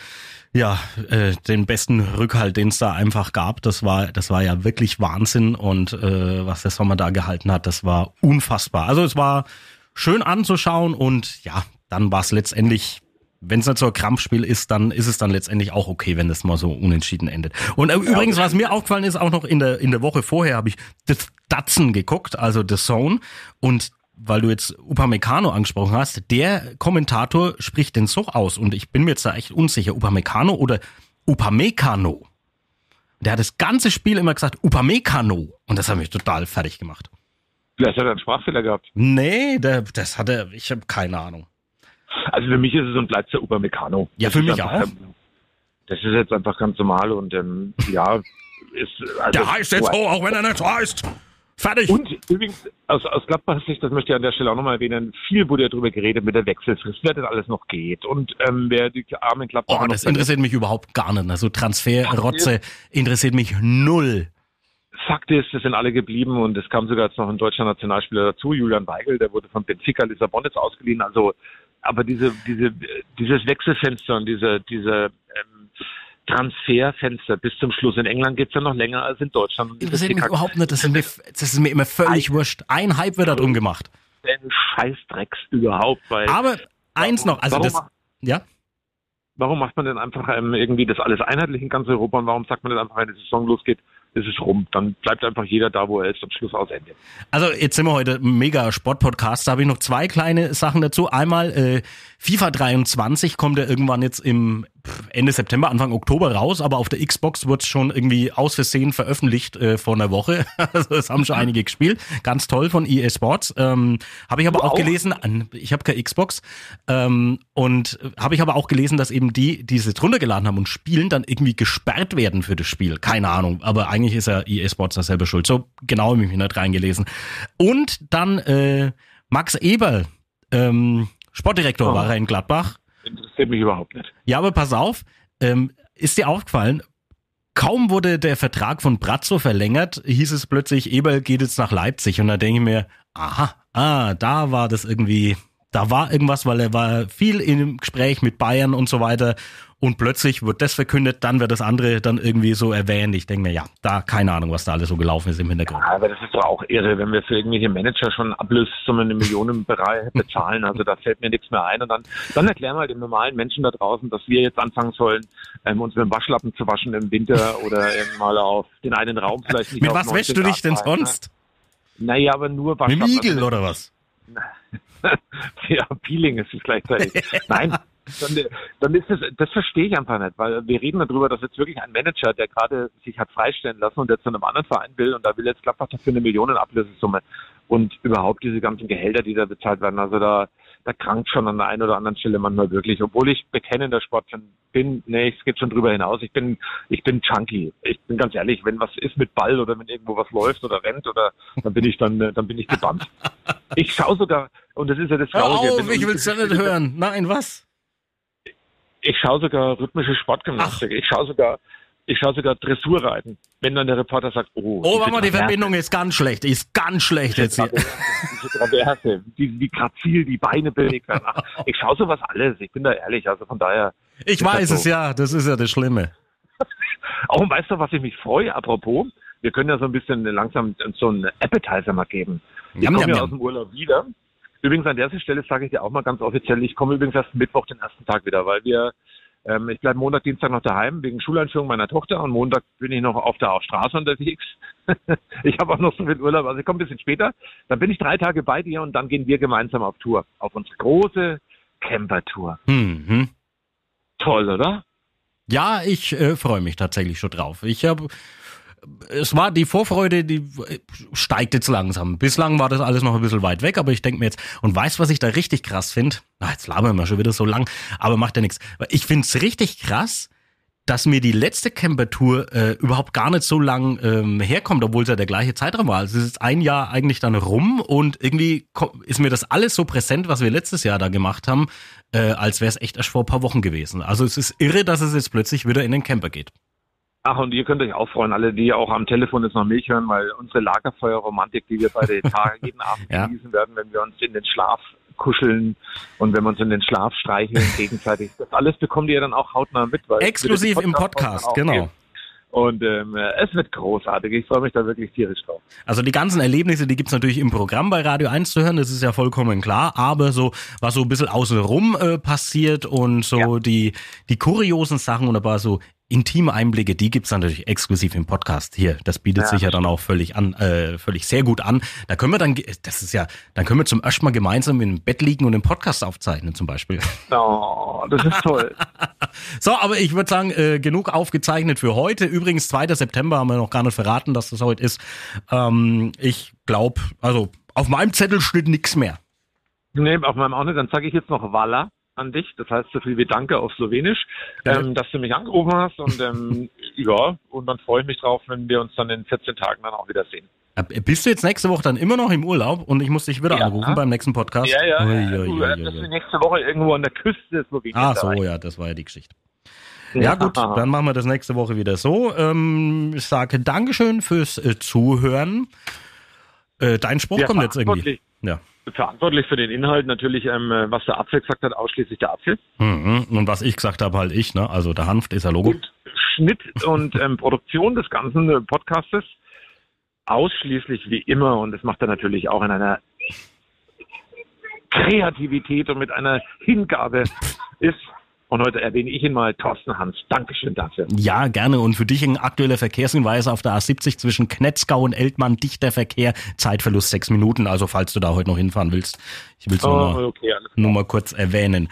ja, äh, den besten Rückhalt, den es da einfach gab. Das war, das war ja wirklich Wahnsinn und äh, was der Sommer da gehalten hat, das war unfassbar. Also es war schön anzuschauen und ja, dann war es letztendlich wenn es nicht so ein Krampfspiel ist, dann ist es dann letztendlich auch okay, wenn das mal so unentschieden endet. Und äh, übrigens, was mir aufgefallen ist, auch noch in der in der Woche vorher habe ich das Datsen geguckt, also The Zone und weil du jetzt Upamecano angesprochen hast, der Kommentator spricht den so aus und ich bin mir jetzt da echt unsicher, Upamecano oder Upamecano. Der hat das ganze Spiel immer gesagt Upamecano und das hat mich total fertig gemacht. Vielleicht hat er einen Sprachfehler gehabt. Nee, der, das hat er, ich habe keine Ahnung. Also für mich ist es und bleibt der Upamecano. Ja, für mich auch. Das ist jetzt einfach ganz normal und ähm, ja, ist. Also, der heißt jetzt so, auch wenn er nicht heißt. Fertig. Und übrigens, aus, aus Gladbachs Sicht, das möchte ich an der Stelle auch nochmal erwähnen, viel wurde ja darüber geredet mit der Wechselfrist, wer das alles noch geht und ähm, wer die armen Gladbacher Oh, das interessiert mich überhaupt gar nicht. Also Transferrotze interessiert mich null. Fakt ist, es sind alle geblieben und es kam sogar jetzt noch ein deutscher Nationalspieler dazu, Julian Weigel, der wurde von Benfica Lissabon jetzt ausgeliehen. Also aber diese, diese, dieses Wechselfenster und diese, diese ähm, Transferfenster bis zum Schluss. In England geht's ja noch länger als in Deutschland. Und Interessiert mich überhaupt nicht. Das ist, mir, das ist mir immer völlig wurscht. Ein Hype wird da drum gemacht. Den Scheißdrecks überhaupt. Weil Aber eins noch, also das, ja? Warum macht man denn einfach ähm, irgendwie das alles einheitlich in ganz Europa und warum sagt man denn einfach, wenn die Saison losgeht, ist es rum. Dann bleibt einfach jeder da, wo er ist, am Schluss aus Ende. Also jetzt sind wir heute mega Sportpodcast. Da habe ich noch zwei kleine Sachen dazu. Einmal äh, FIFA 23 kommt ja irgendwann jetzt im Ende September, Anfang Oktober raus, aber auf der Xbox wird es schon irgendwie aus Versehen veröffentlicht äh, vor einer Woche. also das haben schon einige gespielt. Ganz toll von EA Sports. Ähm, habe ich aber auch, auch, gelesen, ich habe keine Xbox, ähm, und habe ich aber auch gelesen, dass eben die, die es drunter geladen haben und spielen, dann irgendwie gesperrt werden für das Spiel. Keine Ahnung, aber eigentlich ist ja EA Sports da selber schuld. So genau habe ich mich nicht reingelesen. Und dann äh, Max Eberl, ähm, Sportdirektor oh. war er in Gladbach interessiert mich überhaupt nicht. Ja, aber pass auf, ähm, ist dir aufgefallen, kaum wurde der Vertrag von Brazzo verlängert, hieß es plötzlich, Eberl geht jetzt nach Leipzig. Und da denke ich mir, aha, ah, da war das irgendwie, da war irgendwas, weil er war viel im Gespräch mit Bayern und so weiter und plötzlich wird das verkündet, dann wird das andere dann irgendwie so erwähnt. Ich denke mir, ja, da keine Ahnung, was da alles so gelaufen ist im Hintergrund. Ja, aber das ist doch auch irre, wenn wir für irgendwelche Manager schon Ablössummen im Millionenbereich bezahlen. Also da fällt mir nichts mehr ein. Und dann, dann erklären wir den normalen Menschen da draußen, dass wir jetzt anfangen sollen, ähm, uns mit dem Waschlappen zu waschen im Winter oder mal auf den einen Raum vielleicht nicht. Mit was wäschst du dich denn sonst? Naja, aber nur Waschlappen. Mit Igel oder was? ja, Peeling ist es gleichzeitig. Nein, dann, dann ist das, das verstehe ich einfach nicht, weil wir reden darüber, dass jetzt wirklich ein Manager, der gerade sich hat freistellen lassen und jetzt zu einem anderen Verein will und da will jetzt Gladbach dafür eine Millionenablösesumme und überhaupt diese ganzen Gehälter, die da bezahlt werden, also da, da krankt schon an der einen oder anderen Stelle manchmal wirklich, obwohl ich bekennender Sportfan bin, nee, es geht schon drüber hinaus, ich bin, ich bin Chunky, ich bin ganz ehrlich, wenn was ist mit Ball oder wenn irgendwo was läuft oder rennt oder, dann bin ich dann, dann bin ich gebannt. Ich schaue sogar, und das ist ja das Traurige. Hör auf, ich will es ja nicht hören. Nein, was? Ich schaue sogar rhythmische Sportgymnastik. Ach. Ich schaue sogar, ich schaue sogar Dressurreiten. Wenn dann der Reporter sagt, oh. Oh, warte mal, die Verbindung ist ganz schlecht. Ist ganz schlecht jetzt hier. Diese Traverse, wie, wie grazil die Beine billig werden. Ich schaue sowas alles. Ich bin da ehrlich. Also von daher. Ich weiß es so. ja. Das ist ja das Schlimme. Auch und weißt du, was ich mich freue? Apropos, wir können ja so ein bisschen langsam so einen Appetizer mal geben. Wir jam, kommen ja aus dem Urlaub wieder. Übrigens an der Stelle sage ich dir auch mal ganz offiziell, ich komme übrigens erst Mittwoch den ersten Tag wieder, weil wir, ähm, ich bleibe Montag, Dienstag noch daheim wegen Schuleinführung meiner Tochter und Montag bin ich noch auf der Straße unterwegs. ich habe auch noch so viel Urlaub, also ich komme ein bisschen später. Dann bin ich drei Tage bei dir und dann gehen wir gemeinsam auf Tour, auf unsere große Camper-Tour. Mhm. Toll, oder? Ja, ich äh, freue mich tatsächlich schon drauf. Ich habe es war die Vorfreude, die steigt jetzt langsam. Bislang war das alles noch ein bisschen weit weg, aber ich denke mir jetzt, und weißt was ich da richtig krass finde? Na, jetzt labern wir schon wieder so lang, aber macht ja nichts. Ich finde es richtig krass, dass mir die letzte Camper-Tour äh, überhaupt gar nicht so lang ähm, herkommt, obwohl es ja der gleiche Zeitraum war. Also es ist ein Jahr eigentlich dann rum und irgendwie ist mir das alles so präsent, was wir letztes Jahr da gemacht haben, äh, als wäre es echt erst vor ein paar Wochen gewesen. Also es ist irre, dass es jetzt plötzlich wieder in den Camper geht. Ach, und ihr könnt euch auch freuen, alle, die auch am Telefon jetzt noch Milch hören, weil unsere Lagerfeuerromantik, die wir bei den Tagen jeden Abend ja. genießen werden, wenn wir uns in den Schlaf kuscheln und wenn wir uns in den Schlaf streicheln gegenseitig. Das alles bekommt ihr dann auch hautnah mit. Weil Exklusiv Podcast im Podcast, genau. Gibt. Und ähm, es wird großartig. Ich freue mich da wirklich tierisch drauf. Also die ganzen Erlebnisse, die gibt's natürlich im Programm bei Radio 1 zu hören, das ist ja vollkommen klar. Aber so, was so ein bisschen außenrum äh, passiert und so ja. die, die kuriosen Sachen und ein paar so intime Einblicke, die gibt's natürlich exklusiv im Podcast hier. Das bietet ja, sich ja dann auch völlig an, äh, völlig sehr gut an. Da können wir dann, das ist ja, dann können wir zum ersten Mal gemeinsam im Bett liegen und den Podcast aufzeichnen zum Beispiel. Oh, das ist toll. so, aber ich würde sagen, äh, genug aufgezeichnet für heute. Übrigens, 2. September haben wir noch gar nicht verraten, dass das heute ist. Ähm, ich glaube, also auf meinem Zettel steht nichts mehr. Nee, auf meinem auch nicht. Dann sage ich jetzt noch Walla an dich. Das heißt so viel wie Danke auf Slowenisch, ja. ähm, dass du mich angerufen hast. Und ähm, ja, und dann freue ich mich drauf, wenn wir uns dann in 14 Tagen dann auch wieder sehen. Bist du jetzt nächste Woche dann immer noch im Urlaub und ich muss dich wieder ja. anrufen beim nächsten Podcast? Ja, ja. Ui, ui, ui, dass du nächste Woche irgendwo an der Küste Sloweniens Ah, so, ja, das war ja die Geschichte. Ja, ja gut, dann machen wir das nächste Woche wieder so. Ähm, ich sage Dankeschön fürs äh, Zuhören. Äh, dein Spruch ja, kommt jetzt irgendwie. Ja verantwortlich für den Inhalt natürlich, ähm, was der Apfel gesagt hat, ausschließlich der Apfel. Mhm. Und was ich gesagt habe, halt ich, ne? Also der Hanft ist ja Logo. Und Schnitt und ähm, Produktion des ganzen äh, Podcastes ausschließlich wie immer und das macht er natürlich auch in einer Kreativität und mit einer Hingabe ist und heute erwähne ich ihn mal, Thorsten Hans. Dankeschön dafür. Ja, gerne. Und für dich ein aktueller Verkehrshinweis auf der A70 zwischen Knetzgau und Eltmann, dichter Verkehr, Zeitverlust sechs Minuten. Also falls du da heute noch hinfahren willst. Ich will es oh, nur, okay, nur mal kurz erwähnen.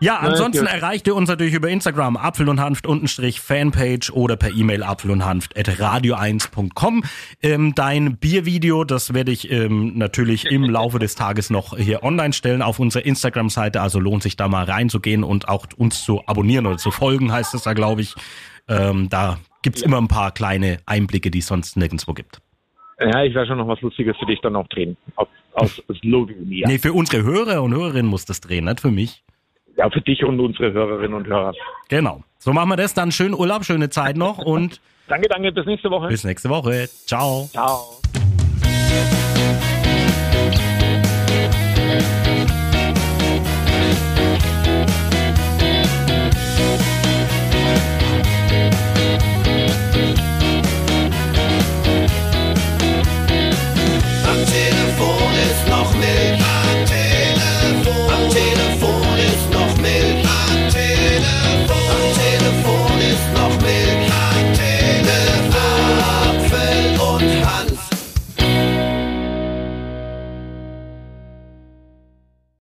Ja, ansonsten ja, erreicht ihr uns natürlich über Instagram Apfel und Hanft untenstrich Fanpage oder per E-Mail apfel und Hanft at radio1.com. Ähm, dein Biervideo, das werde ich ähm, natürlich im Laufe des Tages noch hier online stellen auf unserer Instagram-Seite. Also lohnt sich da mal reinzugehen und auch uns zu abonnieren oder zu folgen, heißt es da, glaube ich. Ähm, da gibt's ja. immer ein paar kleine Einblicke, die es sonst nirgendwo gibt. Ja, ich werde schon noch was Lustiges für dich dann auch drehen. Aus, aus Slowenien. Nee, für unsere Hörer und Hörerinnen muss das drehen, nicht für mich. Ja, für dich und unsere Hörerinnen und Hörer. Genau. So machen wir das. Dann schönen Urlaub, schöne Zeit noch und. danke, danke. Bis nächste Woche. Bis nächste Woche. Ciao. Ciao.